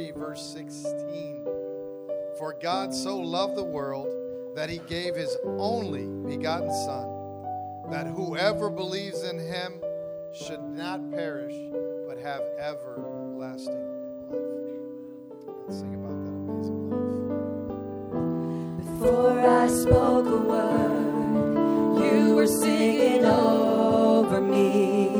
3, verse 16. For God so loved the world that he gave his only begotten Son, that whoever believes in him should not perish, but have everlasting life. Let's sing about that amazing love. Before I spoke a word, you were singing over me.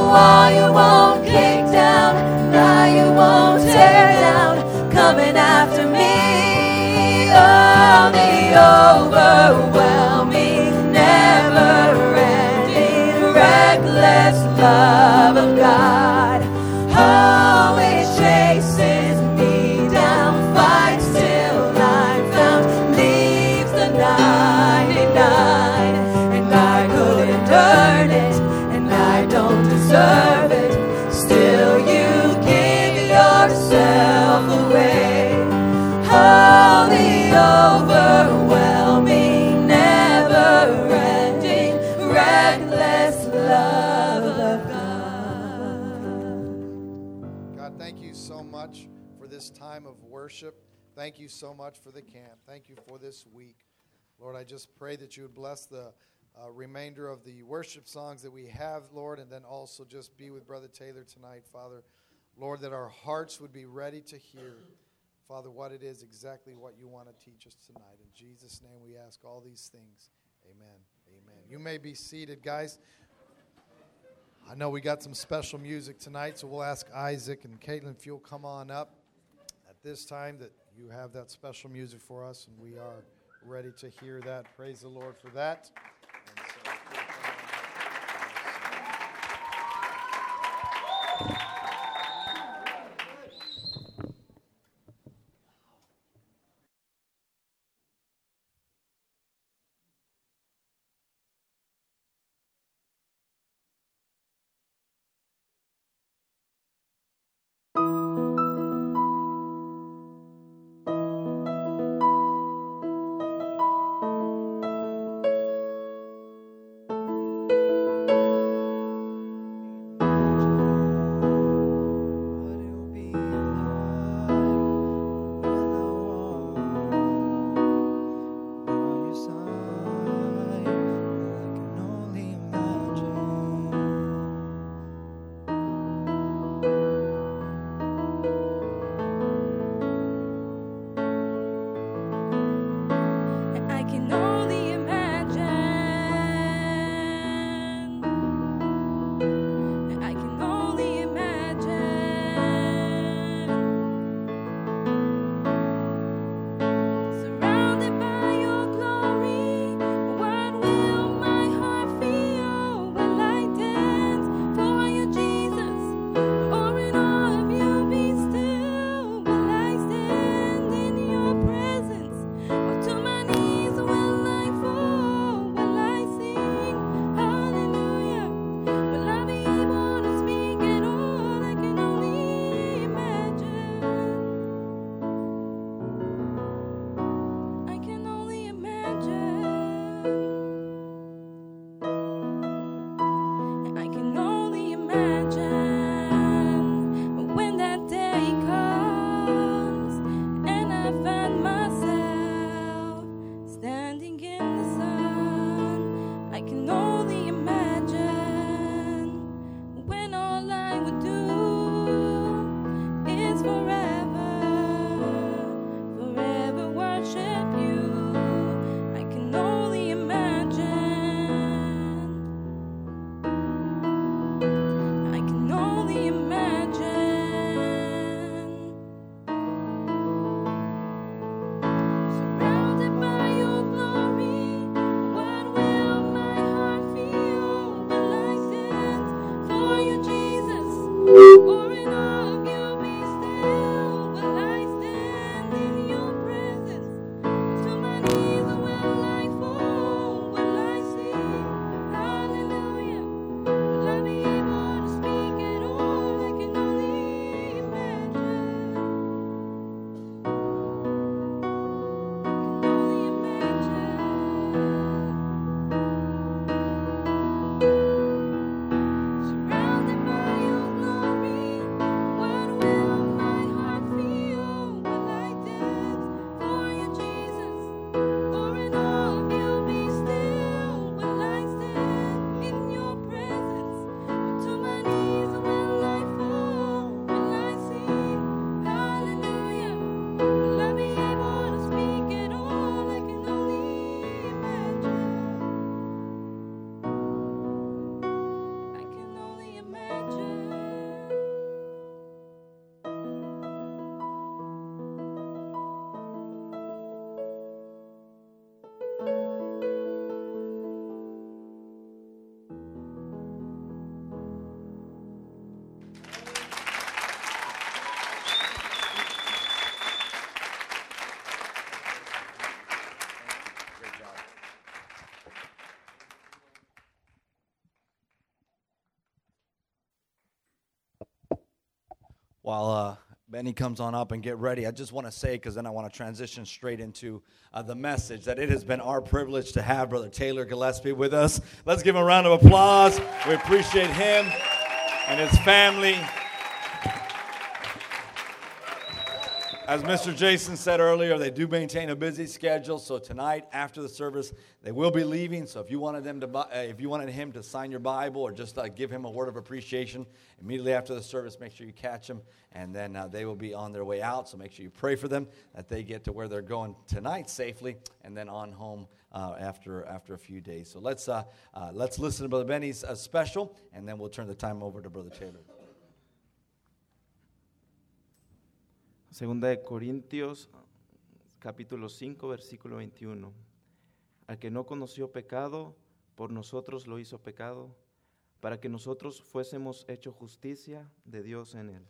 wall you won't kick down, lie you won't tear down, coming after me. Oh, the overwhelming, never ending, reckless love. Thank you so much for the camp. Thank you for this week. Lord, I just pray that you would bless the uh, remainder of the worship songs that we have, Lord, and then also just be with Brother Taylor tonight, Father. Lord, that our hearts would be ready to hear, Father, what it is exactly what you want to teach us tonight. In Jesus' name we ask all these things. Amen. Amen. You may be seated, guys. I know we got some special music tonight, so we'll ask Isaac and Caitlin if you'll come on up at this time that you have that special music for us, and we are ready to hear that. Praise the Lord for that. While uh, Benny comes on up and get ready, I just want to say, because then I want to transition straight into uh, the message, that it has been our privilege to have Brother Taylor Gillespie with us. Let's give him a round of applause. We appreciate him and his family. As Mr. Jason said earlier, they do maintain a busy schedule. So tonight, after the service, they will be leaving. So if you wanted them to, uh, if you wanted him to sign your Bible or just uh, give him a word of appreciation immediately after the service, make sure you catch them, and then uh, they will be on their way out. So make sure you pray for them that they get to where they're going tonight safely, and then on home uh, after after a few days. So let's uh, uh, let's listen to Brother Benny's special, and then we'll turn the time over to Brother Taylor. Segunda de Corintios, capítulo 5, versículo 21. Al que no conoció pecado, por nosotros lo hizo pecado, para que nosotros fuésemos hecho justicia de Dios en él.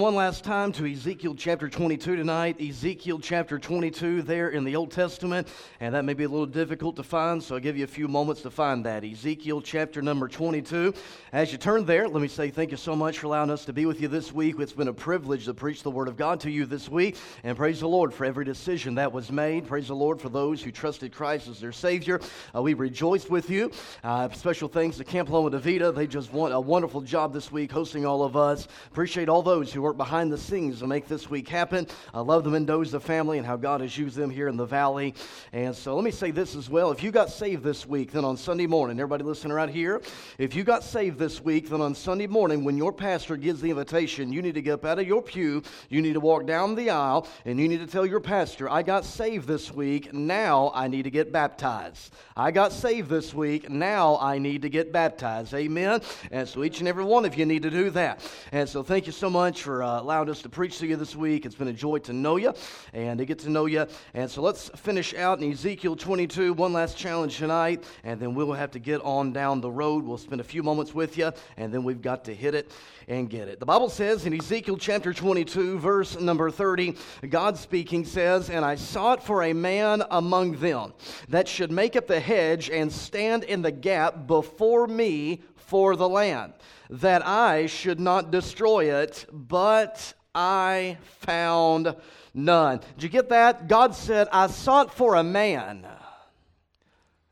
One last time to Ezekiel chapter 22 tonight. Ezekiel chapter 22 there in the Old Testament, and that may be a little difficult to find, so I'll give you a few moments to find that. Ezekiel chapter number 22. As you turn there, let me say thank you so much for allowing us to be with you this week. It's been a privilege to preach the Word of God to you this week, and praise the Lord for every decision that was made. Praise the Lord for those who trusted Christ as their Savior. Uh, we rejoiced with you. Uh, special thanks to Camp Loma de. They just want a wonderful job this week hosting all of us. Appreciate all those who who worked behind the scenes to make this week happen. I love the Mendoza family and how God has used them here in the valley. And so let me say this as well. If you got saved this week, then on Sunday morning, everybody listening right here, if you got saved this week, then on Sunday morning, when your pastor gives the invitation, you need to get up out of your pew, you need to walk down the aisle, and you need to tell your pastor, I got saved this week, now I need to get baptized. I got saved this week, now I need to get baptized. Amen? And so each and every one of you need to do that. And so thank you so much for uh, allowing us to preach to you this week. It's been a joy to know you and to get to know you. And so let's finish out in Ezekiel 22, one last challenge tonight, and then we'll have to get on down the road. We'll spend a few moments with you, and then we've got to hit it and get it. The Bible says in Ezekiel chapter 22, verse number 30, God speaking says, And I sought for a man among them that should make up the hedge and stand in the gap before me for the land, that I should not destroy it, but I found none. Did you get that? God said, I sought for a man,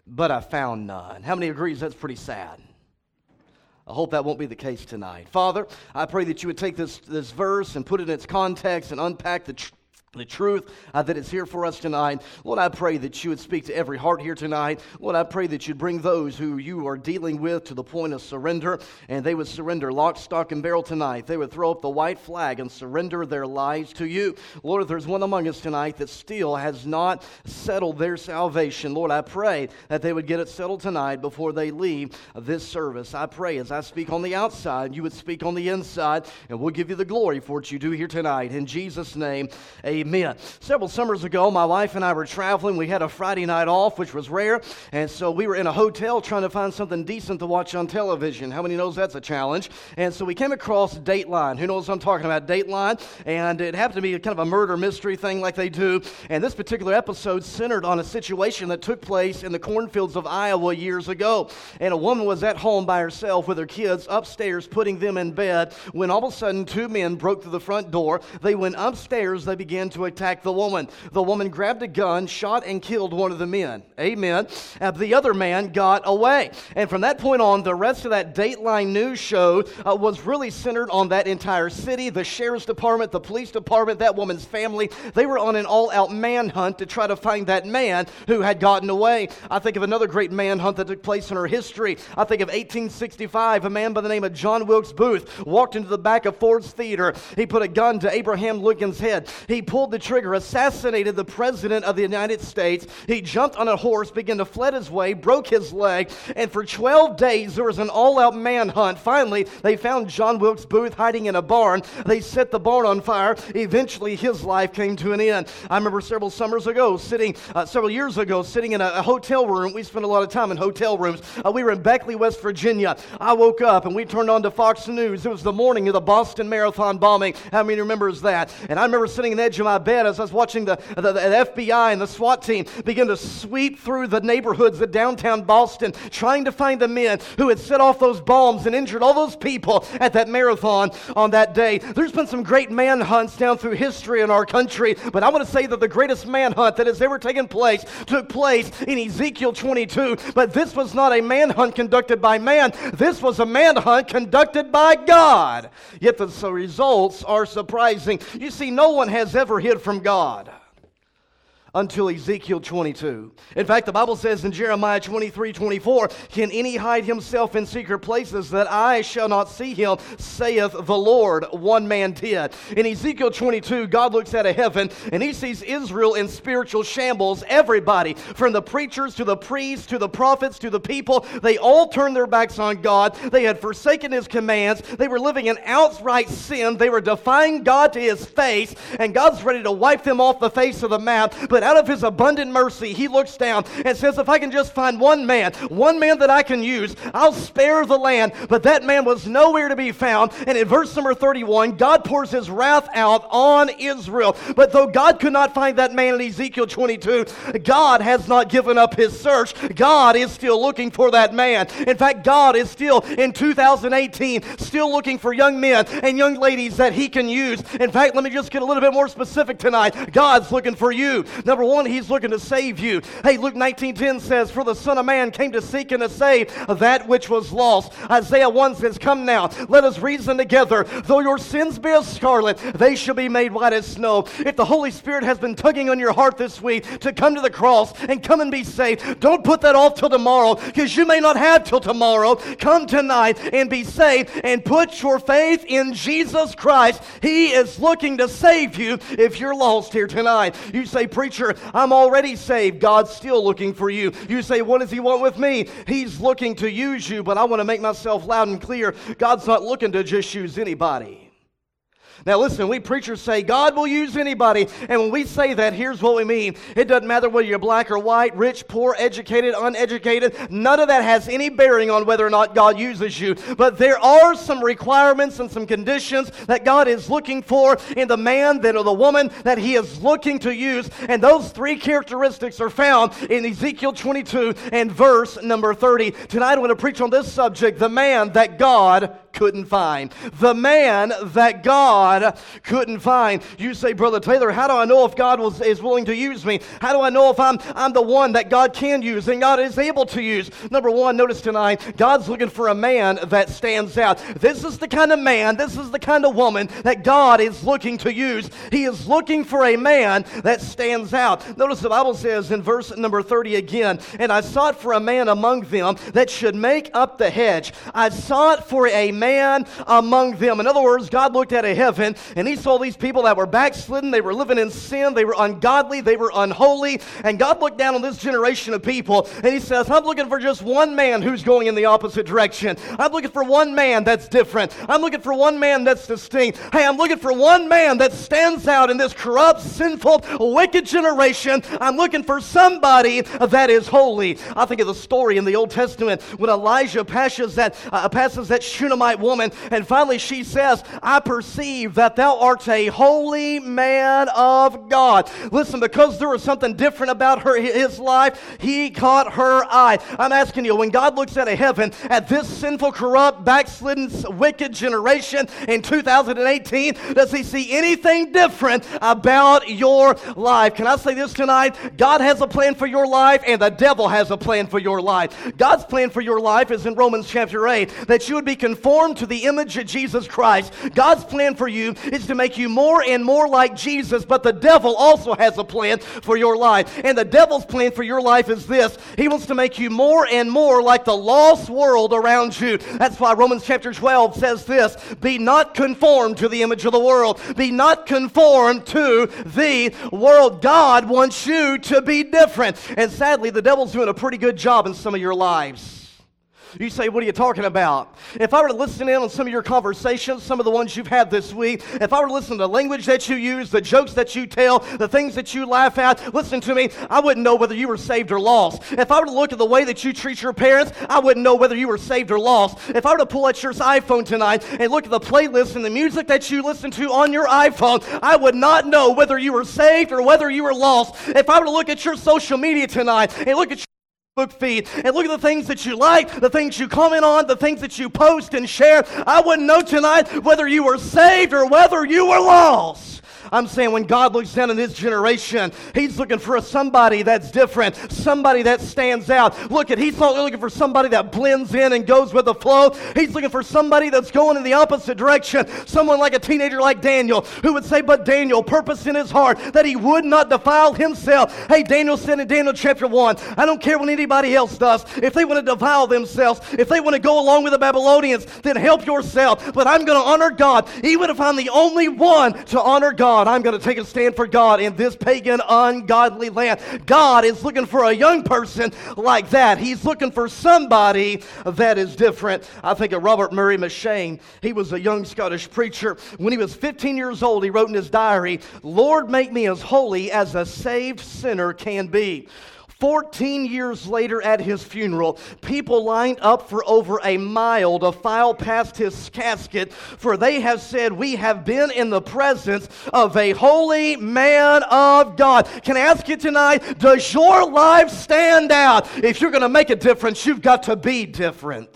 but I found none. How many agrees that's pretty sad? I hope that won't be the case tonight. Father, I pray that you would take this, this verse and put it in its context and unpack the, tr- the truth uh, that is here for us tonight. Lord, I pray that you would speak to every heart here tonight. Lord, I pray that you'd bring those who you are dealing with to the point of surrender, and they would surrender lock, stock, and barrel tonight. They would throw up the white flag and surrender their lives to you. Lord, if there's one among us tonight that still has not settled their salvation, Lord, I pray that they would get it settled tonight before they leave this service. I pray as I speak on the outside, you would speak on the inside, and we'll give you the glory for what you do here tonight. In Jesus' name, amen. Several summers ago, my wife and I were traveling. We had a Friday night off, which was rare. And so we were in a hotel trying to find something decent to watch on television. How many knows that's a challenge? And so we came across Dateline. Who knows I'm talking about? Dateline. And it happened to be kind of a murder mystery thing like they do. And this particular episode centered on a situation that took place in the cornfields of Iowa years ago. And a woman was at home by herself with her kids upstairs putting them in bed when all of a sudden two men broke through the front door. They went upstairs. They began to attack the woman. The woman grabbed a gun, shot, and killed one of the men. Amen. The other man got away. And from that point on, the rest of that Dateline news show uh, was really centered on that entire city, the sheriff's department, the police department, that woman's family. They were on an all out manhunt to try to find that man who had gotten away. I think of another great manhunt that took place in our history. I think of 1865, a man by the name of John Wilkes Booth walked into the back of Ford's Theater. He put a gun to Abraham Lincoln's head. He pulled the trigger, assassinated the President of the United States. He jumped on a horse, began to fled his way, broke his leg, and for 12 days there was an all out manhunt. Finally, they found John Wilkes Booth hiding in a barn. They set the barn on fire. Eventually, his life came to an end. I remember several summers ago, sitting, uh, several years ago, sitting in a, a, hotel room. We spent a lot of time in hotel rooms. Uh, we were in Beckley, West Virginia. I woke up and we turned on to Fox News. It was the morning of the Boston Marathon bombing. How many remembers that? And I remember sitting in the edge of my bed as I was watching the, the, the FBI and the SWAT team begin to sweep through the neighborhoods of downtown Boston, trying to find the men who had set off those bombs and injured all those people at that marathon on that day. There's been some great manhunts down through history in our country, but I want to say that the greatest manhunt that has ever taken place took place in Ezekiel 22. But this was not a manhunt conducted by man, this was a manhunt conducted by God. Yet the results are surprising. You see, no one has ever hid from God until Ezekiel 22. In fact, the Bible says in Jeremiah 23 24, Can any hide himself in secret places that I shall not see him, saith the Lord? One man did. In Ezekiel 22, God looks out of heaven and he sees Israel in spiritual shambles. Everybody, from the preachers to the priests to the prophets to the people, they all turned their backs on God. They had forsaken his commands. They were living in outright sin. They were defying God to his face, and God's ready to wipe them off the face of the map. But out of his abundant mercy, he looks down and says, If I can just find one man, one man that I can use, I'll spare the land. But that man was nowhere to be found. And in verse number 31, God pours his wrath out on Israel. But though God could not find that man in Ezekiel 22, God has not given up his search. God is still looking for that man. In fact, God is still in 2018 still looking for young men and young ladies that he can use. In fact, let me just get a little bit more specific tonight. God's looking for you. Number one, he's looking to save you. Hey, Luke 19:10 says, For the Son of Man came to seek and to save that which was lost. Isaiah 1 says, Come now, let us reason together. Though your sins be as scarlet, they shall be made white as snow. If the Holy Spirit has been tugging on your heart this week to come to the cross and come and be saved, don't put that off till tomorrow because you may not have till tomorrow. Come tonight and be saved and put your faith in Jesus Christ. He is looking to save you if you're lost here tonight. You say, Preacher, I'm already saved. God's still looking for you. You say, What does He want with me? He's looking to use you, but I want to make myself loud and clear. God's not looking to just use anybody. Now, listen, we preachers say God will use anybody. And when we say that, here's what we mean it doesn't matter whether you're black or white, rich, poor, educated, uneducated. None of that has any bearing on whether or not God uses you. But there are some requirements and some conditions that God is looking for in the man that or the woman that He is looking to use. And those three characteristics are found in Ezekiel 22 and verse number 30. Tonight, I'm going to preach on this subject the man that God couldn't find. The man that God couldn't find. You say, Brother Taylor, how do I know if God was, is willing to use me? How do I know if I'm, I'm the one that God can use and God is able to use? Number one, notice tonight, God's looking for a man that stands out. This is the kind of man, this is the kind of woman that God is looking to use. He is looking for a man that stands out. Notice the Bible says in verse number 30 again, and I sought for a man among them that should make up the hedge. I sought for a man man among them. In other words, God looked at a heaven and he saw these people that were backslidden, they were living in sin, they were ungodly, they were unholy. And God looked down on this generation of people and he says, I'm looking for just one man who's going in the opposite direction. I'm looking for one man that's different. I'm looking for one man that's distinct. Hey, I'm looking for one man that stands out in this corrupt, sinful, wicked generation. I'm looking for somebody that is holy. I think of the story in the Old Testament when Elijah passes that, uh, passes that Shunammite woman. And finally, she says, I perceive that thou art a holy man of God. Listen, because there was something different about her, his life, he caught her eye. I'm asking you, when God looks at a heaven, at this sinful, corrupt, backslidden, wicked generation in 2018, does he see anything different about your life? Can I say this tonight? God has a plan for your life, and the devil has a plan for your life. God's plan for your life is in Romans chapter 8 that you would be conformed conformed to the image of Jesus Christ. God's plan for you is to make you more and more like Jesus, but the devil also has a plan for your life. And the devil's plan for your life is this He wants to make you more and more like the lost world around you. That's why Romans chapter 12 says this Be not conformed to the image of the world, be not conformed to the world. God wants you to be different. And sadly, the devil's doing a pretty good job in some of your lives. You say, What are you talking about? If I were to listen in on some of your conversations, some of the ones you've had this week, if I were to listen to the language that you use, the jokes that you tell, the things that you laugh at, listen to me, I wouldn't know whether you were saved or lost. If I were to look at the way that you treat your parents, I wouldn't know whether you were saved or lost. If I were to pull out your iPhone tonight and look at the playlist and the music that you listen to on your iPhone, I would not know whether you were saved or whether you were lost. If I were to look at your social media tonight and look at Facebook feed and look at the things that you like, the things you comment on, the things that you post and share. I wouldn't know tonight whether you were saved or whether you were lost. I'm saying when God looks down in this generation, He's looking for somebody that's different, somebody that stands out. Look at, He's not looking for somebody that blends in and goes with the flow. He's looking for somebody that's going in the opposite direction. Someone like a teenager like Daniel who would say, But Daniel, purpose in his heart that he would not defile himself. Hey, Daniel said in Daniel chapter 1, I don't care what anybody else does. If they want to defile themselves, if they want to go along with the Babylonians, then help yourself. But I'm going to honor God, even if I'm the only one to honor God. God. I'm going to take a stand for God in this pagan, ungodly land. God is looking for a young person like that. He's looking for somebody that is different. I think of Robert Murray M'Cheyne. He was a young Scottish preacher. When he was 15 years old, he wrote in his diary, Lord, make me as holy as a saved sinner can be. 14 years later at his funeral, people lined up for over a mile to file past his casket, for they have said, We have been in the presence of a holy man of God. Can I ask you tonight, does your life stand out? If you're going to make a difference, you've got to be different.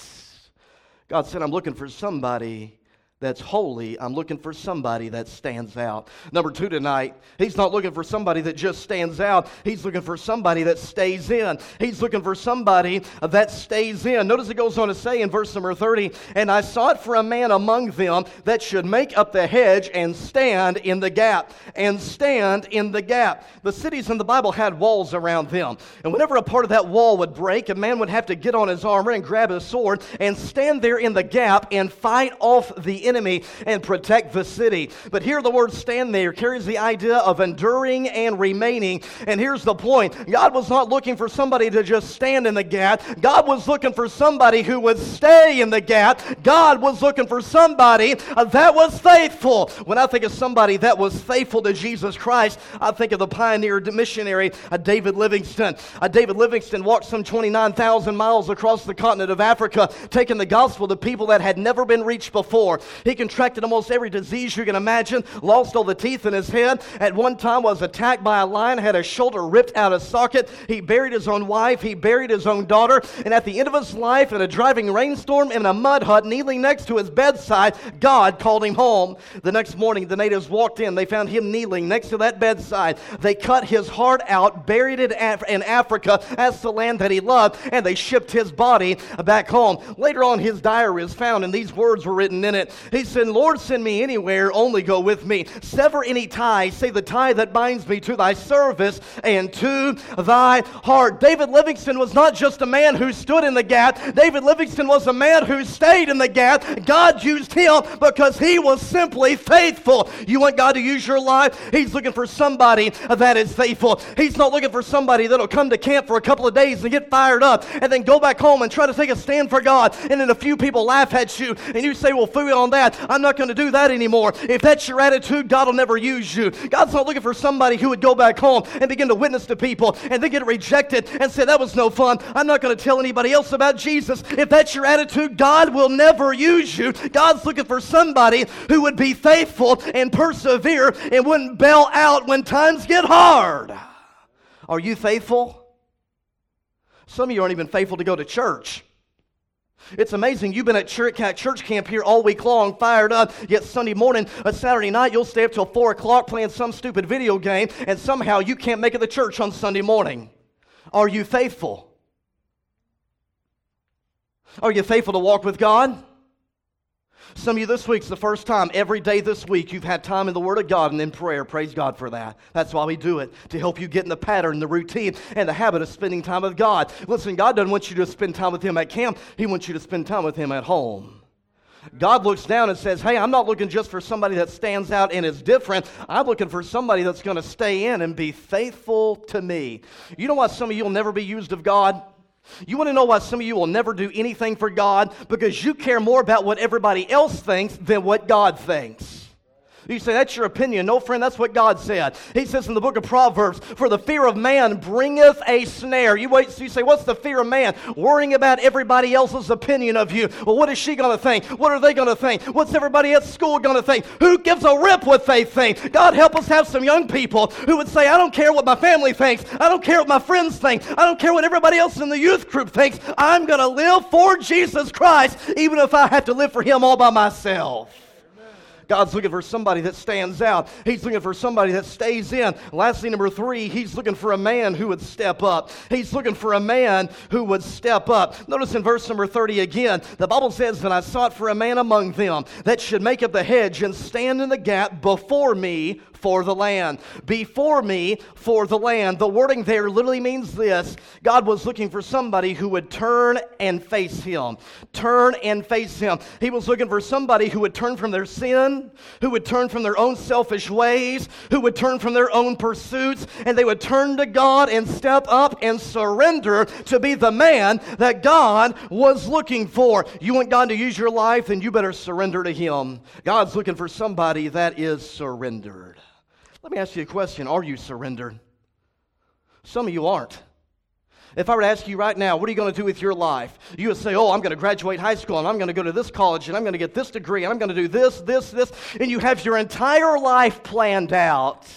God said, I'm looking for somebody that's holy. I'm looking for somebody that stands out. Number two tonight, he's not looking for somebody that just stands out. He's looking for somebody that stays in. He's looking for somebody that stays in. Notice it goes on to say in verse number 30, and I sought for a man among them that should make up the hedge and stand in the gap. And stand in the gap. The cities in the Bible had walls around them. And whenever a part of that wall would break, a man would have to get on his armor and grab his sword and stand there in the gap and fight off the enemy and protect the city. But here the word stand there carries the idea of enduring and remaining. And here's the point God was not looking for somebody to just stand in the gap, God was looking for somebody who would stay in the gap. God was looking for somebody that was faithful. When I think of somebody that was faithful to Jesus Christ, I think of the pioneer missionary uh, David Livingstone. Uh, David Livingstone walked some 29,000 miles across the continent of Africa, taking the gospel to people that had never been reached before. He contracted almost every disease you can imagine, lost all the teeth in his head. At one time was attacked by a lion, had his shoulder ripped out of socket. He buried his own wife, he buried his own daughter, and at the end of his life, in a driving rainstorm in a mud hut, kneeling next to his bedside, God called him home. The next morning, the natives walked in. They found him kneeling next to that bedside. They cut his heart out, buried it in Africa. as the land that he loved, and they shipped his body back home. Later on, his diary is found, and these words were written in it. He said, Lord, send me anywhere, only go with me. Sever any tie, say the tie that binds me to thy service and to thy heart. David Livingstone was not just a man who stood in the gap, David Livingstone was a man who stayed in the gap. God used him because he was simply faithful. You want God to use your life? He's looking for somebody that is faithful. He's not looking for somebody that'll come to camp for a couple of days and get fired up and then go back home and try to take a stand for God. And then a few people laugh at you and you say, Well, fool on that. I'm not going to do that anymore. If that's your attitude, God will never use you. God's not looking for somebody who would go back home and begin to witness to people and then get rejected and say, That was no fun. I'm not going to tell anybody else about Jesus. If that's your attitude, God will never use you. God's looking for somebody who would be faithful and persevere and wouldn't bail out when times get hard. Are you faithful? Some of you aren't even faithful to go to church. It's amazing. You've been at church, church camp here all week long, fired up. Yet Sunday morning, a Saturday night, you'll stay up till 4 o'clock playing some stupid video game, and somehow you can't make it to church on Sunday morning. Are you faithful? Are you faithful to walk with God? Some of you this week's the first time every day this week you've had time in the Word of God and in prayer. Praise God for that. That's why we do it, to help you get in the pattern, the routine, and the habit of spending time with God. Listen, God doesn't want you to spend time with Him at camp, He wants you to spend time with Him at home. God looks down and says, Hey, I'm not looking just for somebody that stands out and is different. I'm looking for somebody that's going to stay in and be faithful to me. You know why some of you will never be used of God? You want to know why some of you will never do anything for God? Because you care more about what everybody else thinks than what God thinks. You say, that's your opinion. No, friend, that's what God said. He says in the book of Proverbs, For the fear of man bringeth a snare. You wait, so you say, What's the fear of man? Worrying about everybody else's opinion of you. Well, what is she going to think? What are they going to think? What's everybody at school going to think? Who gives a rip what they think? God help us have some young people who would say, I don't care what my family thinks. I don't care what my friends think. I don't care what everybody else in the youth group thinks. I'm going to live for Jesus Christ, even if I have to live for Him all by myself. God's looking for somebody that stands out. He's looking for somebody that stays in. Lastly, number three, he's looking for a man who would step up. He's looking for a man who would step up. Notice in verse number 30 again, the Bible says, that I sought for a man among them that should make up the hedge and stand in the gap before me for the land. Before me for the land. The wording there literally means this God was looking for somebody who would turn and face him. Turn and face him. He was looking for somebody who would turn from their sin, who would turn from their own selfish ways, who would turn from their own pursuits, and they would turn to God and step up and surrender to be the man that God was looking for. You want God to use your life, then you better surrender to Him. God's looking for somebody that is surrendered. Let me ask you a question Are you surrendered? Some of you aren't. If I were to ask you right now, what are you going to do with your life? You would say, Oh, I'm going to graduate high school and I'm going to go to this college and I'm going to get this degree and I'm going to do this, this, this. And you have your entire life planned out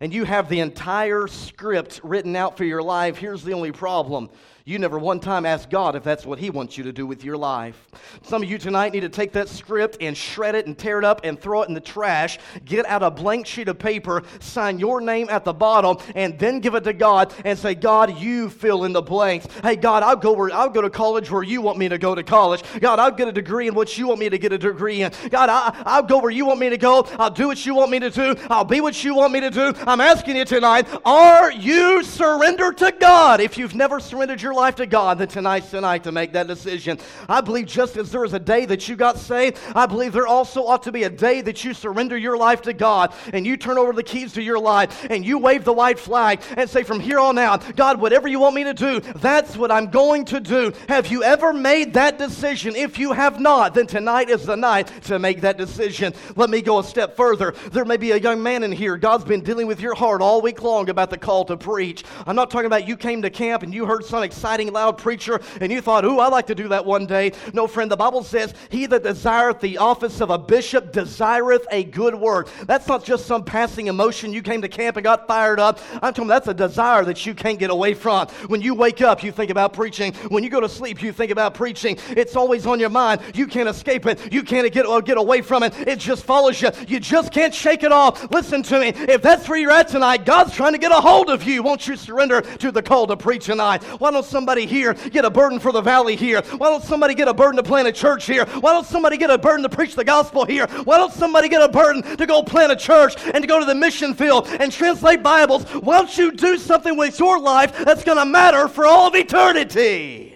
and you have the entire script written out for your life. Here's the only problem You never one time asked God if that's what He wants you to do with your life. Some of you tonight need to take that script and shred it and tear it up and throw it in the trash. Get out a blank sheet of paper, sign your name at the bottom, and then give it to God and say, God, you fill in the blanks. Hey, God, I'll go where I'll go to college where you want me to go to college. God, I'll get a degree in what you want me to get a degree in. God, I, I'll go where you want me to go. I'll do what you want me to do. I'll be what you want me to do. I'm asking you tonight, are you surrendered to God? If you've never surrendered your life to God, then tonight's tonight to make that decision. I believe just as there is a day that you got saved, I believe there also ought to be a day that you surrender your life to God and you turn over the keys to your life and you wave the white flag and say, From here on out, God, whatever you want me to do, that's what I'm going to do. Have you ever made that decision? If you have not, then tonight is the night to make that decision. Let me go a step further. There may be a young man in here. God's been dealing with your heart all week long about the call to preach. I'm not talking about you came to camp and you heard some exciting, loud preacher and you thought, ooh, I'd like to do that one day. No, friend, the Bible says, He that desireth the office of a bishop desireth a good work. That's not just some passing emotion. You came to camp and got fired up. I'm talking that's a desire that you can't get away from. When you wake up, you think about preaching. When you go to sleep, you think about preaching. It's always on your mind. You can't escape it. You can't get, uh, get away from it. It just follows you. You just can't shake it off. Listen to me. If that's where you're at tonight, God's trying to get a hold of you. Won't you surrender to the call to preach tonight? Why don't somebody here get a burden for the valley here? Why don't somebody get a burden to plant a church here? Why don't somebody get a burden to preach the gospel here? Why don't somebody get a burden to go plant a church and to go to the mission field and translate Bibles? Why don't you do something with your life that's going to matter for all of eternity?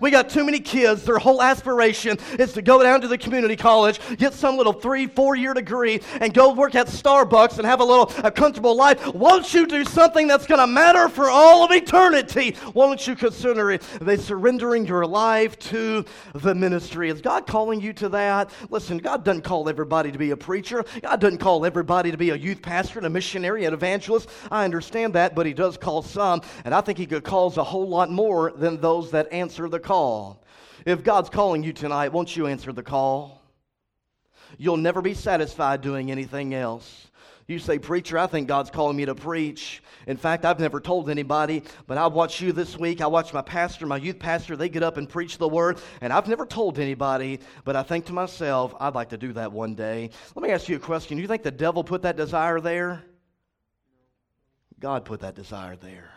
We got too many kids, their whole aspiration is to go down to the community college, get some little three, four year degree, and go work at Starbucks and have a little a comfortable life. Won't you do something that's going to matter for all of eternity? Won't you consider it? They surrendering your life to the ministry. Is God calling you to that? Listen, God doesn't call everybody to be a preacher. God doesn't call everybody to be a youth pastor and a missionary and evangelist. I understand that, but He does call some, and I think He could calls a whole lot more than those that answer the call. If God's calling you tonight, won't you answer the call? You'll never be satisfied doing anything else. You say, Preacher, I think God's calling me to preach. In fact, I've never told anybody, but I watched you this week. I watched my pastor, my youth pastor, they get up and preach the word, and I've never told anybody, but I think to myself, I'd like to do that one day. Let me ask you a question. Do you think the devil put that desire there? God put that desire there.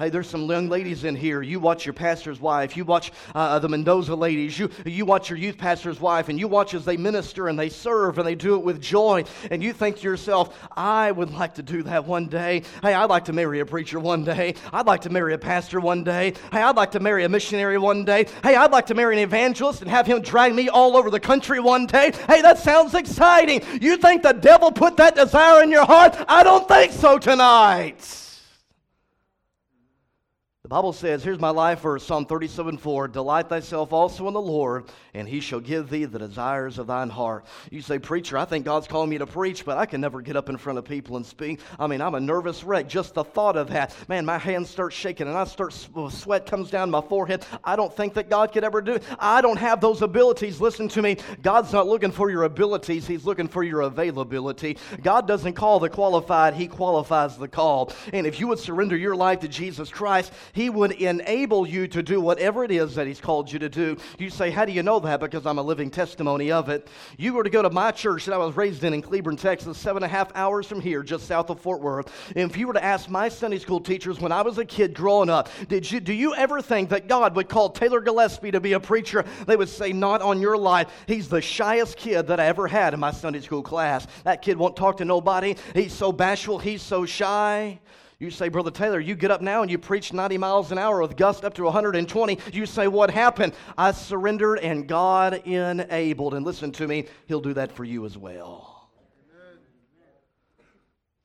Hey, there's some young ladies in here. You watch your pastor's wife. You watch uh, the Mendoza ladies. You, you watch your youth pastor's wife, and you watch as they minister and they serve and they do it with joy. And you think to yourself, I would like to do that one day. Hey, I'd like to marry a preacher one day. I'd like to marry a pastor one day. Hey, I'd like to marry a missionary one day. Hey, I'd like to marry an evangelist and have him drag me all over the country one day. Hey, that sounds exciting. You think the devil put that desire in your heart? I don't think so tonight. Bible says, here's my life verse, Psalm 37 4 Delight thyself also in the Lord, and he shall give thee the desires of thine heart. You say, Preacher, I think God's calling me to preach, but I can never get up in front of people and speak. I mean, I'm a nervous wreck. Just the thought of that. Man, my hands start shaking and I start, uh, sweat comes down my forehead. I don't think that God could ever do it. I don't have those abilities. Listen to me. God's not looking for your abilities, He's looking for your availability. God doesn't call the qualified, He qualifies the called. And if you would surrender your life to Jesus Christ, would enable you to do whatever it is that He's called you to do. You say, How do you know that? Because I'm a living testimony of it. You were to go to my church that I was raised in in Cleburne, Texas, seven and a half hours from here, just south of Fort Worth. And if you were to ask my Sunday school teachers when I was a kid growing up, did you, do you ever think that God would call Taylor Gillespie to be a preacher? They would say, Not on your life. He's the shyest kid that I ever had in my Sunday school class. That kid won't talk to nobody. He's so bashful, he's so shy. You say, Brother Taylor, you get up now and you preach 90 miles an hour with gust up to 120. You say, What happened? I surrendered and God enabled. And listen to me, He'll do that for you as well.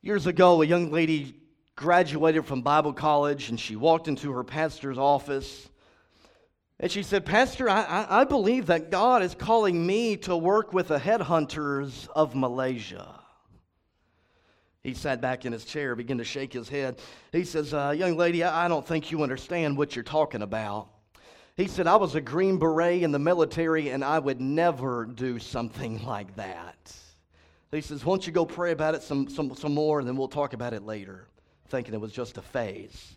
Years ago, a young lady graduated from Bible college and she walked into her pastor's office. And she said, Pastor, I, I, I believe that God is calling me to work with the headhunters of Malaysia. He sat back in his chair, began to shake his head. He says, uh, Young lady, I don't think you understand what you're talking about. He said, I was a Green Beret in the military and I would never do something like that. He says, Won't you go pray about it some, some, some more and then we'll talk about it later? Thinking it was just a phase.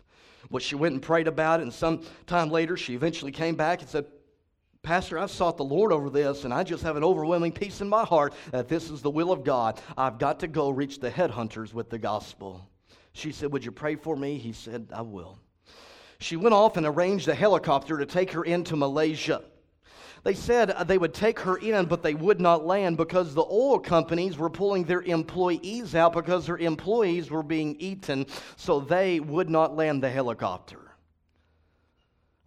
Well, she went and prayed about it, and some time later, she eventually came back and said, Pastor, I've sought the Lord over this, and I just have an overwhelming peace in my heart that this is the will of God. I've got to go reach the headhunters with the gospel. She said, Would you pray for me? He said, I will. She went off and arranged a helicopter to take her into Malaysia. They said uh, they would take her in, but they would not land because the oil companies were pulling their employees out because their employees were being eaten, so they would not land the helicopter.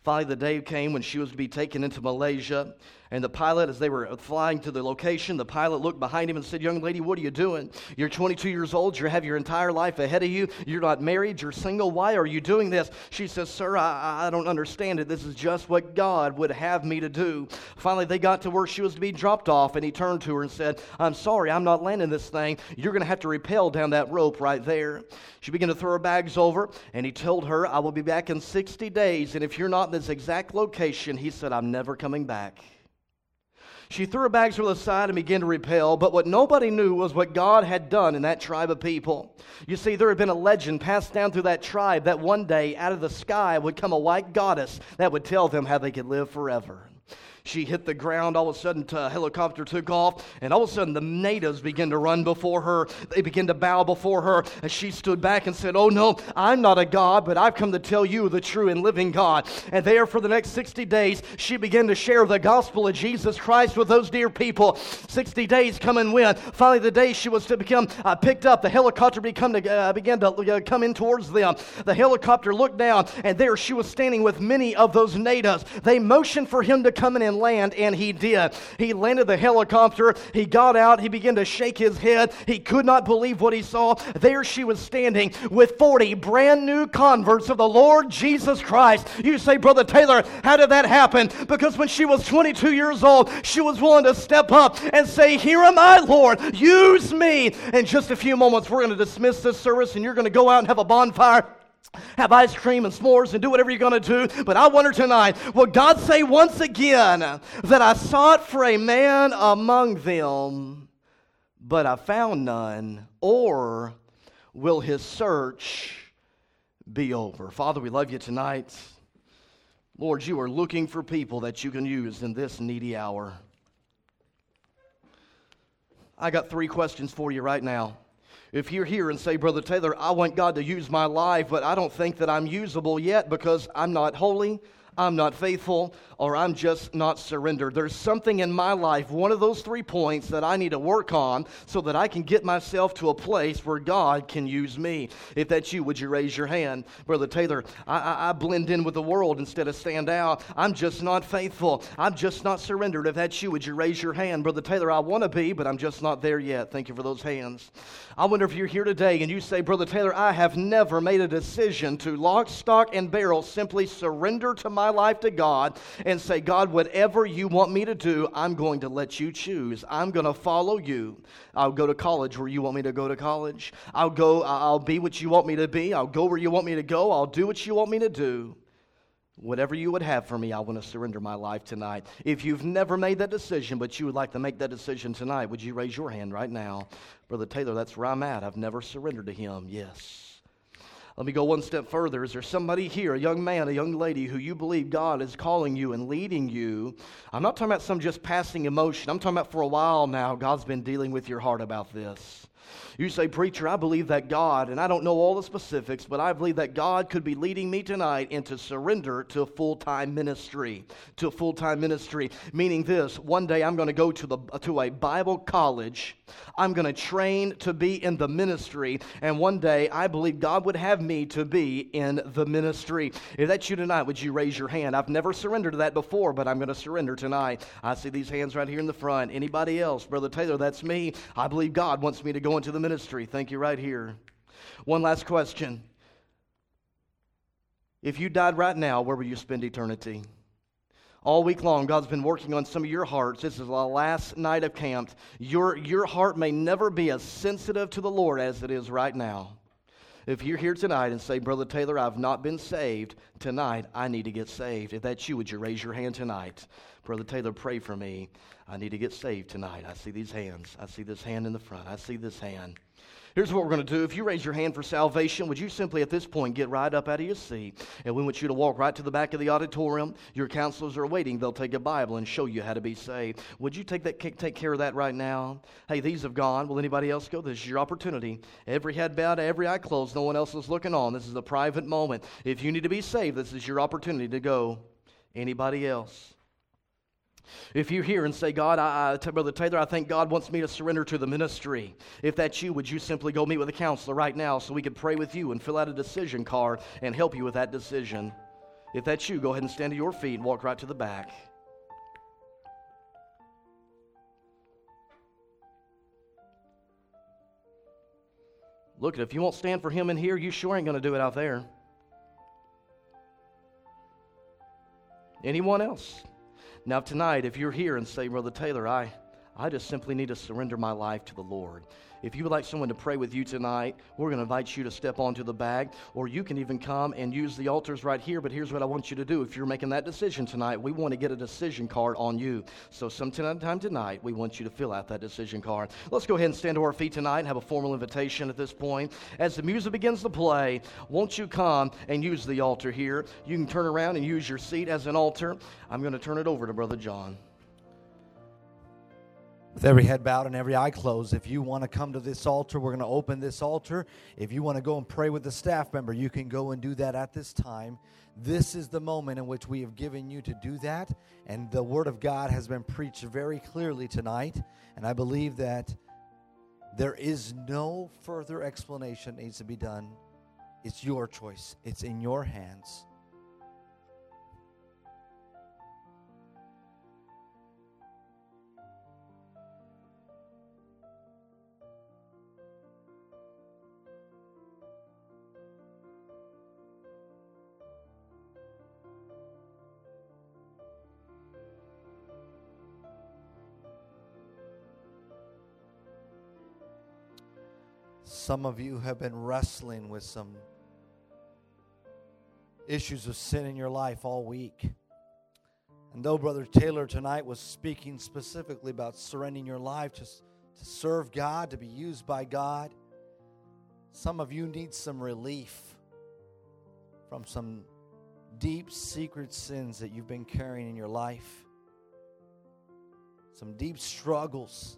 Finally, the day came when she was to be taken into Malaysia. And the pilot, as they were flying to the location, the pilot looked behind him and said, Young lady, what are you doing? You're 22 years old. You have your entire life ahead of you. You're not married. You're single. Why are you doing this? She says, Sir, I, I don't understand it. This is just what God would have me to do. Finally, they got to where she was to be dropped off, and he turned to her and said, I'm sorry, I'm not landing this thing. You're going to have to rappel down that rope right there. She began to throw her bags over, and he told her, I will be back in 60 days. And if you're not in this exact location, he said, I'm never coming back. She threw her bags to the side and began to repel, but what nobody knew was what God had done in that tribe of people. You see, there had been a legend passed down through that tribe that one day out of the sky would come a white goddess that would tell them how they could live forever. She hit the ground. All of a sudden, a helicopter took off, and all of a sudden, the natives began to run before her. They began to bow before her, and she stood back and said, Oh, no, I'm not a God, but I've come to tell you the true and living God. And there, for the next 60 days, she began to share the gospel of Jesus Christ with those dear people. 60 days come and went. Finally, the day she was to become uh, picked up, the helicopter to, uh, began to uh, come in towards them. The helicopter looked down, and there she was standing with many of those natives. They motioned for him to come in and land, and he did. He landed the helicopter. He got out. He began to shake his head. He could not believe what he saw. There she was standing with 40 brand new converts of the Lord Jesus Christ. You say, Brother Taylor, how did that happen? Because when she was 22 years old, she was willing to step up and say, Here am I, Lord. Use me. In just a few moments, we're going to dismiss this service, and you're going to go out and have a bonfire have ice cream and s'mores and do whatever you're going to do. But I wonder tonight, will God say once again that I sought for a man among them, but I found none? Or will his search be over? Father, we love you tonight. Lord, you are looking for people that you can use in this needy hour. I got three questions for you right now. If you're here and say, Brother Taylor, I want God to use my life, but I don't think that I'm usable yet because I'm not holy, I'm not faithful, or I'm just not surrendered. There's something in my life, one of those three points, that I need to work on so that I can get myself to a place where God can use me. If that's you, would you raise your hand? Brother Taylor, I, I, I blend in with the world instead of stand out. I'm just not faithful. I'm just not surrendered. If that's you, would you raise your hand? Brother Taylor, I want to be, but I'm just not there yet. Thank you for those hands. I wonder if you're here today and you say, Brother Taylor, I have never made a decision to lock, stock, and barrel simply surrender to my life to God and say, God, whatever you want me to do, I'm going to let you choose. I'm going to follow you. I'll go to college where you want me to go to college. I'll go, I'll be what you want me to be. I'll go where you want me to go. I'll do what you want me to do. Whatever you would have for me, I want to surrender my life tonight. If you've never made that decision, but you would like to make that decision tonight, would you raise your hand right now? Brother Taylor, that's where I'm at. I've never surrendered to Him. Yes. Let me go one step further. Is there somebody here, a young man, a young lady, who you believe God is calling you and leading you? I'm not talking about some just passing emotion. I'm talking about for a while now, God's been dealing with your heart about this. You say, Preacher, I believe that God, and I don't know all the specifics, but I believe that God could be leading me tonight into surrender to full time ministry. To full time ministry. Meaning this one day I'm going to go to, the, to a Bible college, I'm going to train to be in the ministry, and one day I believe God would have me to be in the ministry. If that's you tonight, would you raise your hand? I've never surrendered to that before, but I'm going to surrender tonight. I see these hands right here in the front. Anybody else? Brother Taylor, that's me. I believe God wants me to go into the ministry. Thank you, right here. One last question. If you died right now, where would you spend eternity? All week long, God's been working on some of your hearts. This is the last night of camp. Your, your heart may never be as sensitive to the Lord as it is right now. If you're here tonight and say, Brother Taylor, I've not been saved, tonight, I need to get saved. If that's you, would you raise your hand tonight? Brother Taylor, pray for me. I need to get saved tonight. I see these hands. I see this hand in the front. I see this hand. Here's what we're going to do. If you raise your hand for salvation, would you simply at this point get right up out of your seat? And we want you to walk right to the back of the auditorium. Your counselors are waiting. They'll take a Bible and show you how to be saved. Would you take that take care of that right now? Hey, these have gone. Will anybody else go? This is your opportunity. Every head bowed, every eye closed. No one else is looking on. This is a private moment. If you need to be saved, this is your opportunity to go. Anybody else? If you're here and say, God, I, I, Brother Taylor, I think God wants me to surrender to the ministry. If that's you, would you simply go meet with a counselor right now so we could pray with you and fill out a decision card and help you with that decision? If that's you, go ahead and stand to your feet and walk right to the back. Look, at if you won't stand for him in here, you sure ain't going to do it out there. Anyone else? Now, tonight, if you're here and say, Brother Taylor, I, I just simply need to surrender my life to the Lord. If you would like someone to pray with you tonight, we're going to invite you to step onto the bag, or you can even come and use the altars right here. But here's what I want you to do. If you're making that decision tonight, we want to get a decision card on you. So, sometime tonight, we want you to fill out that decision card. Let's go ahead and stand to our feet tonight and have a formal invitation at this point. As the music begins to play, won't you come and use the altar here? You can turn around and use your seat as an altar. I'm going to turn it over to Brother John. With every head bowed and every eye closed, if you want to come to this altar, we're going to open this altar. If you want to go and pray with the staff member, you can go and do that at this time. This is the moment in which we have given you to do that. And the Word of God has been preached very clearly tonight. And I believe that there is no further explanation needs to be done. It's your choice, it's in your hands. Some of you have been wrestling with some issues of sin in your life all week. And though Brother Taylor tonight was speaking specifically about surrendering your life to, to serve God, to be used by God, some of you need some relief from some deep secret sins that you've been carrying in your life, some deep struggles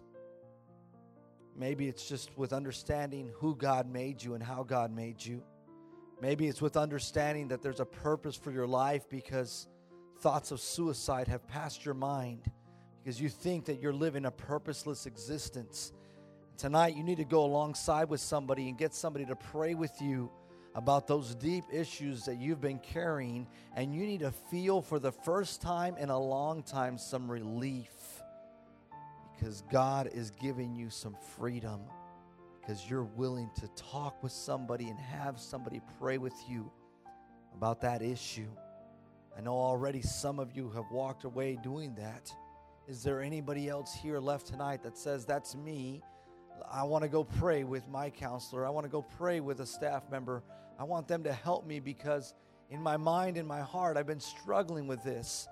Maybe it's just with understanding who God made you and how God made you. Maybe it's with understanding that there's a purpose for your life because thoughts of suicide have passed your mind because you think that you're living a purposeless existence. Tonight, you need to go alongside with somebody and get somebody to pray with you about those deep issues that you've been carrying, and you need to feel for the first time in a long time some relief because God is giving you some freedom because you're willing to talk with somebody and have somebody pray with you about that issue. I know already some of you have walked away doing that. Is there anybody else here left tonight that says, That's me? I want to go pray with my counselor. I want to go pray with a staff member. I want them to help me because in my mind, in my heart, I've been struggling with this.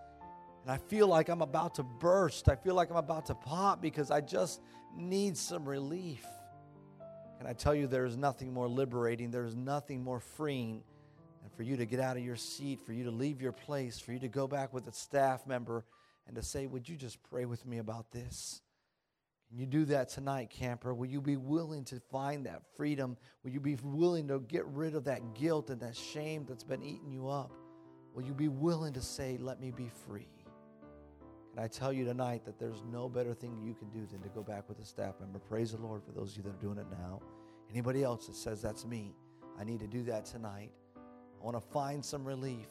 And I feel like I'm about to burst. I feel like I'm about to pop because I just need some relief. And I tell you, there is nothing more liberating, there is nothing more freeing than for you to get out of your seat, for you to leave your place, for you to go back with a staff member and to say, Would you just pray with me about this? Can you do that tonight, camper? Will you be willing to find that freedom? Will you be willing to get rid of that guilt and that shame that's been eating you up? Will you be willing to say, Let me be free? And I tell you tonight that there's no better thing you can do than to go back with a staff member. Praise the Lord for those of you that are doing it now. Anybody else that says that's me, I need to do that tonight. I want to find some relief.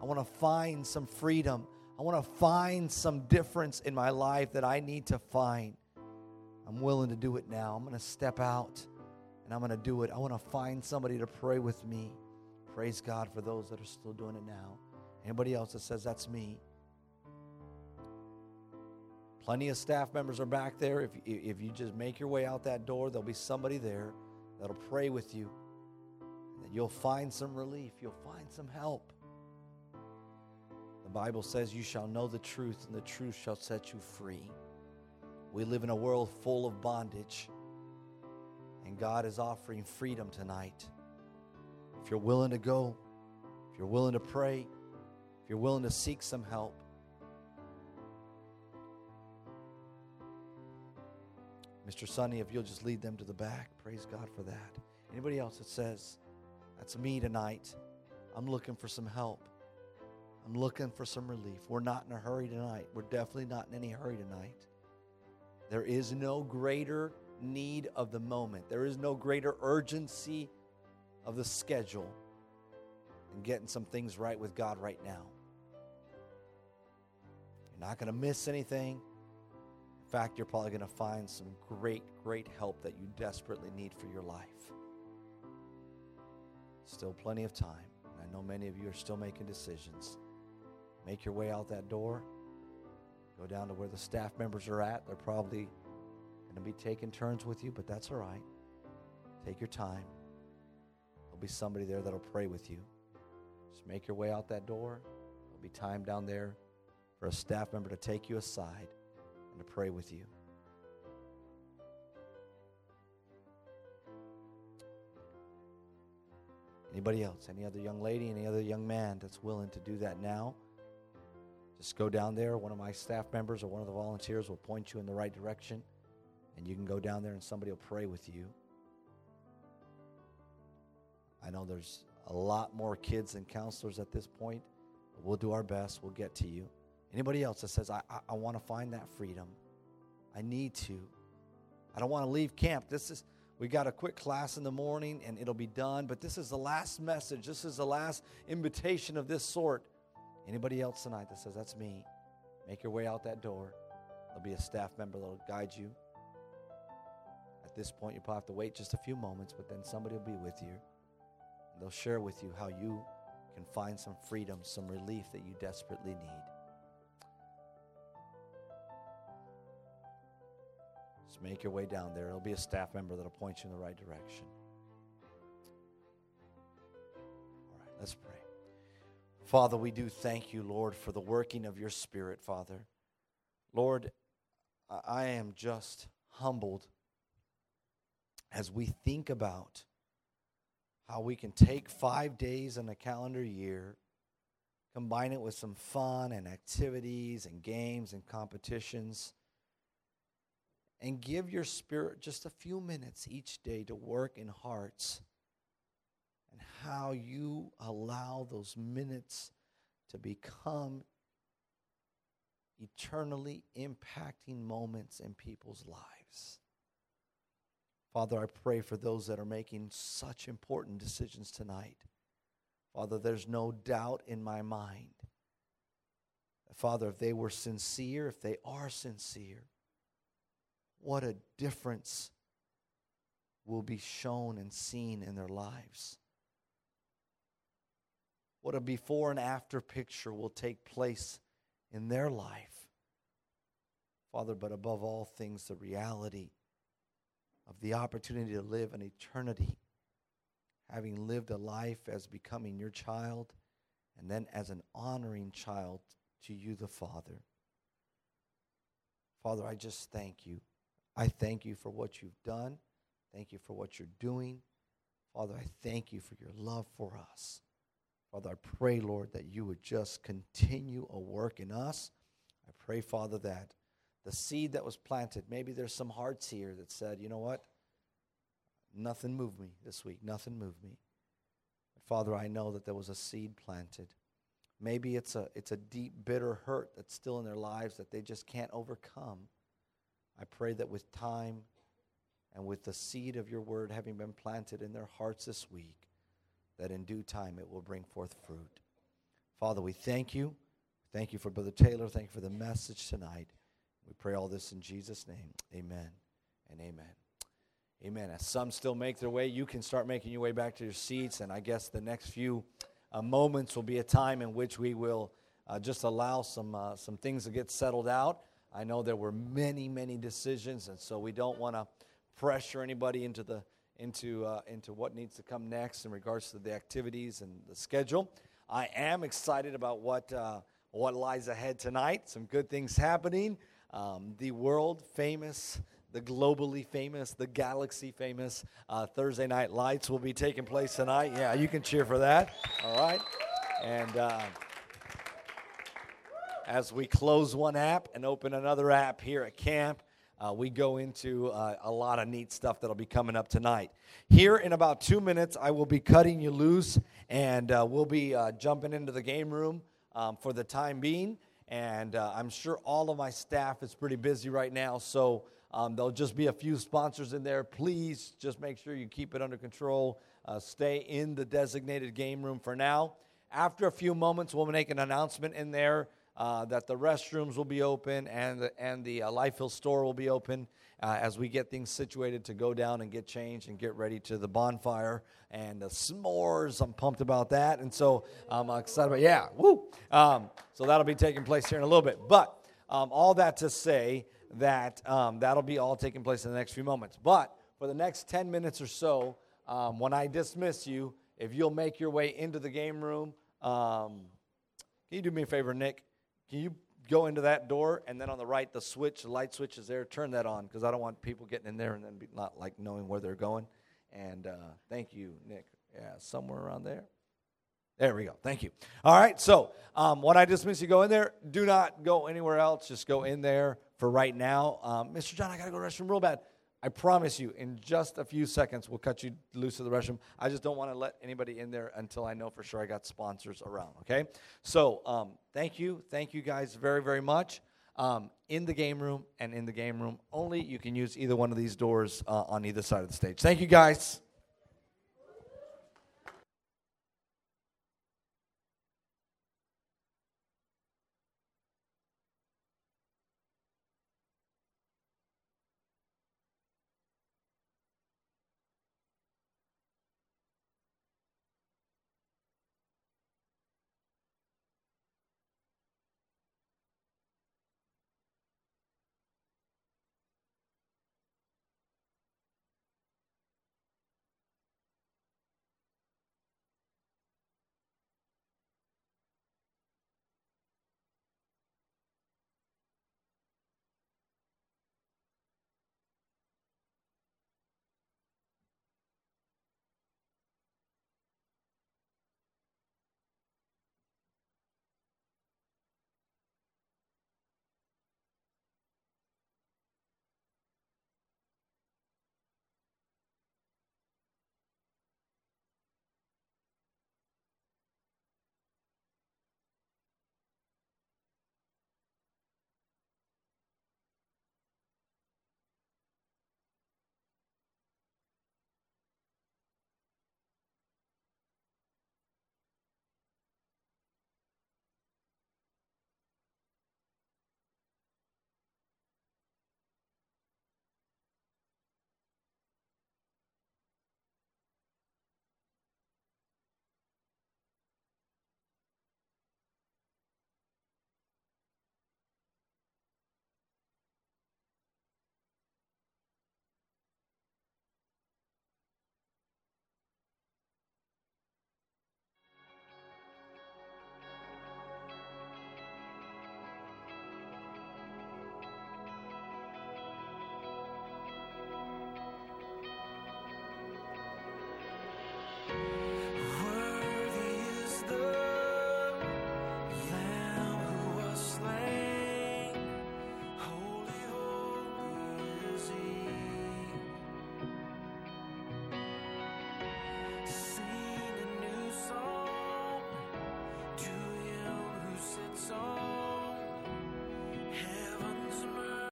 I want to find some freedom. I want to find some difference in my life that I need to find. I'm willing to do it now. I'm going to step out and I'm going to do it. I want to find somebody to pray with me. Praise God for those that are still doing it now. Anybody else that says that's me? Plenty of staff members are back there. If, if you just make your way out that door, there'll be somebody there that'll pray with you. And you'll find some relief, you'll find some help. The Bible says, You shall know the truth, and the truth shall set you free. We live in a world full of bondage, and God is offering freedom tonight. If you're willing to go, if you're willing to pray, if you're willing to seek some help, Mr. Sonny, if you'll just lead them to the back, praise God for that. Anybody else that says, That's me tonight, I'm looking for some help. I'm looking for some relief. We're not in a hurry tonight. We're definitely not in any hurry tonight. There is no greater need of the moment, there is no greater urgency of the schedule than getting some things right with God right now. You're not going to miss anything. Fact, you're probably going to find some great, great help that you desperately need for your life. Still plenty of time. I know many of you are still making decisions. Make your way out that door. Go down to where the staff members are at. They're probably going to be taking turns with you, but that's all right. Take your time. There'll be somebody there that'll pray with you. Just make your way out that door. There'll be time down there for a staff member to take you aside to pray with you. Anybody else? Any other young lady, any other young man that's willing to do that now? Just go down there. One of my staff members or one of the volunteers will point you in the right direction, and you can go down there and somebody will pray with you. I know there's a lot more kids and counselors at this point. We'll do our best. We'll get to you. Anybody else that says, I, I, I want to find that freedom? I need to. I don't want to leave camp. This is, we got a quick class in the morning and it'll be done, but this is the last message. This is the last invitation of this sort. Anybody else tonight that says, That's me, make your way out that door. There'll be a staff member that'll guide you. At this point, you probably have to wait just a few moments, but then somebody will be with you. They'll share with you how you can find some freedom, some relief that you desperately need. Make your way down there. There'll be a staff member that'll point you in the right direction. All right, let's pray. Father, we do thank you, Lord, for the working of your Spirit, Father. Lord, I am just humbled as we think about how we can take five days in a calendar year, combine it with some fun and activities and games and competitions, and give your spirit just a few minutes each day to work in hearts and how you allow those minutes to become eternally impacting moments in people's lives. Father, I pray for those that are making such important decisions tonight. Father, there's no doubt in my mind. Father, if they were sincere, if they are sincere, what a difference will be shown and seen in their lives. What a before and after picture will take place in their life. Father, but above all things, the reality of the opportunity to live an eternity, having lived a life as becoming your child, and then as an honoring child to you, the Father. Father, I just thank you. I thank you for what you've done. Thank you for what you're doing. Father, I thank you for your love for us. Father, I pray, Lord, that you would just continue a work in us. I pray, Father, that the seed that was planted, maybe there's some hearts here that said, you know what? Nothing moved me this week. Nothing moved me. But Father, I know that there was a seed planted. Maybe it's a, it's a deep, bitter hurt that's still in their lives that they just can't overcome. I pray that with time and with the seed of your word having been planted in their hearts this week, that in due time it will bring forth fruit. Father, we thank you. Thank you for Brother Taylor. Thank you for the message tonight. We pray all this in Jesus' name. Amen and amen. Amen. As some still make their way, you can start making your way back to your seats. And I guess the next few uh, moments will be a time in which we will uh, just allow some, uh, some things to get settled out. I know there were many, many decisions, and so we don't want to pressure anybody into the into, uh, into what needs to come next in regards to the activities and the schedule. I am excited about what, uh, what lies ahead tonight. Some good things happening. Um, the world famous, the globally famous, the galaxy famous uh, Thursday Night Lights will be taking place tonight. Yeah, you can cheer for that. All right. And uh, as we close one app and open another app here at camp, uh, we go into uh, a lot of neat stuff that'll be coming up tonight. Here in about two minutes, I will be cutting you loose and uh, we'll be uh, jumping into the game room um, for the time being. And uh, I'm sure all of my staff is pretty busy right now, so um, there'll just be a few sponsors in there. Please just make sure you keep it under control. Uh, stay in the designated game room for now. After a few moments, we'll make an announcement in there uh, that the restrooms will be open and the, and the uh, Life Hill store will be open uh, as we get things situated to go down and get changed and get ready to the bonfire and the s'mores. I'm pumped about that. And so I'm excited about, yeah, woo. Um, so that'll be taking place here in a little bit. But um, all that to say that um, that'll be all taking place in the next few moments. But for the next 10 minutes or so, um, when I dismiss you, if you'll make your way into the game room, um, can you do me a favor, Nick? Can you go into that door and then on the right, the switch, the light switch is there. Turn that on because I don't want people getting in there and then be not like knowing where they're going. And uh, thank you, Nick. Yeah, somewhere around there. There we go. Thank you. All right. So um, when I dismiss you, go in there. Do not go anywhere else. Just go in there for right now. Um, Mr. John, I got to go to the restroom real bad. I promise you, in just a few seconds, we'll cut you loose to the restroom. I just don't want to let anybody in there until I know for sure I got sponsors around, okay? So, um, thank you. Thank you guys very, very much. Um, in the game room and in the game room only, you can use either one of these doors uh, on either side of the stage. Thank you, guys.